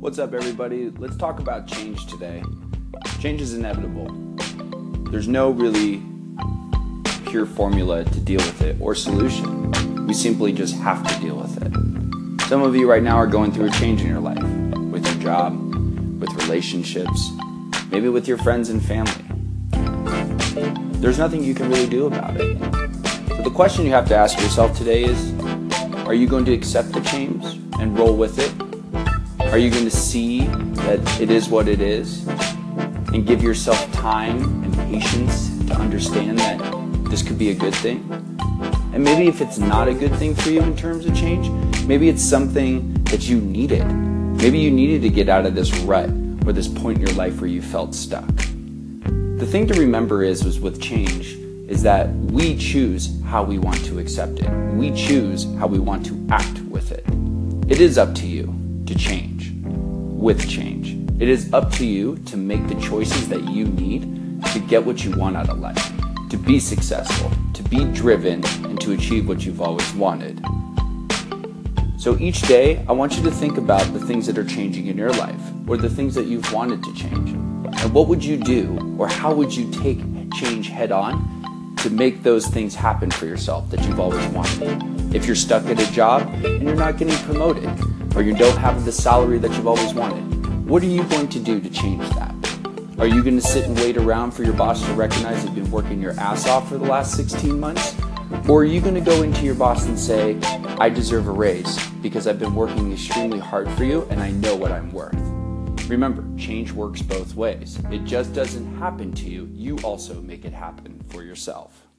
What's up, everybody? Let's talk about change today. Change is inevitable. There's no really pure formula to deal with it or solution. We simply just have to deal with it. Some of you right now are going through a change in your life with your job, with relationships, maybe with your friends and family. There's nothing you can really do about it. So the question you have to ask yourself today is are you going to accept the change and roll with it? Are you going to see that it is what it is and give yourself time and patience to understand that this could be a good thing? And maybe if it's not a good thing for you in terms of change, maybe it's something that you needed. Maybe you needed to get out of this rut or this point in your life where you felt stuck. The thing to remember is, is with change, is that we choose how we want to accept it. We choose how we want to act with it. It is up to you to change with change. It is up to you to make the choices that you need to get what you want out of life, to be successful, to be driven, and to achieve what you've always wanted. So each day, I want you to think about the things that are changing in your life or the things that you've wanted to change. And what would you do or how would you take change head on to make those things happen for yourself that you've always wanted. If you're stuck at a job and you're not getting promoted, or you don't have the salary that you've always wanted, what are you going to do to change that? Are you going to sit and wait around for your boss to recognize you've been working your ass off for the last 16 months? Or are you going to go into your boss and say, I deserve a raise because I've been working extremely hard for you and I know what I'm worth? Remember, change works both ways. It just doesn't happen to you, you also make it happen for yourself.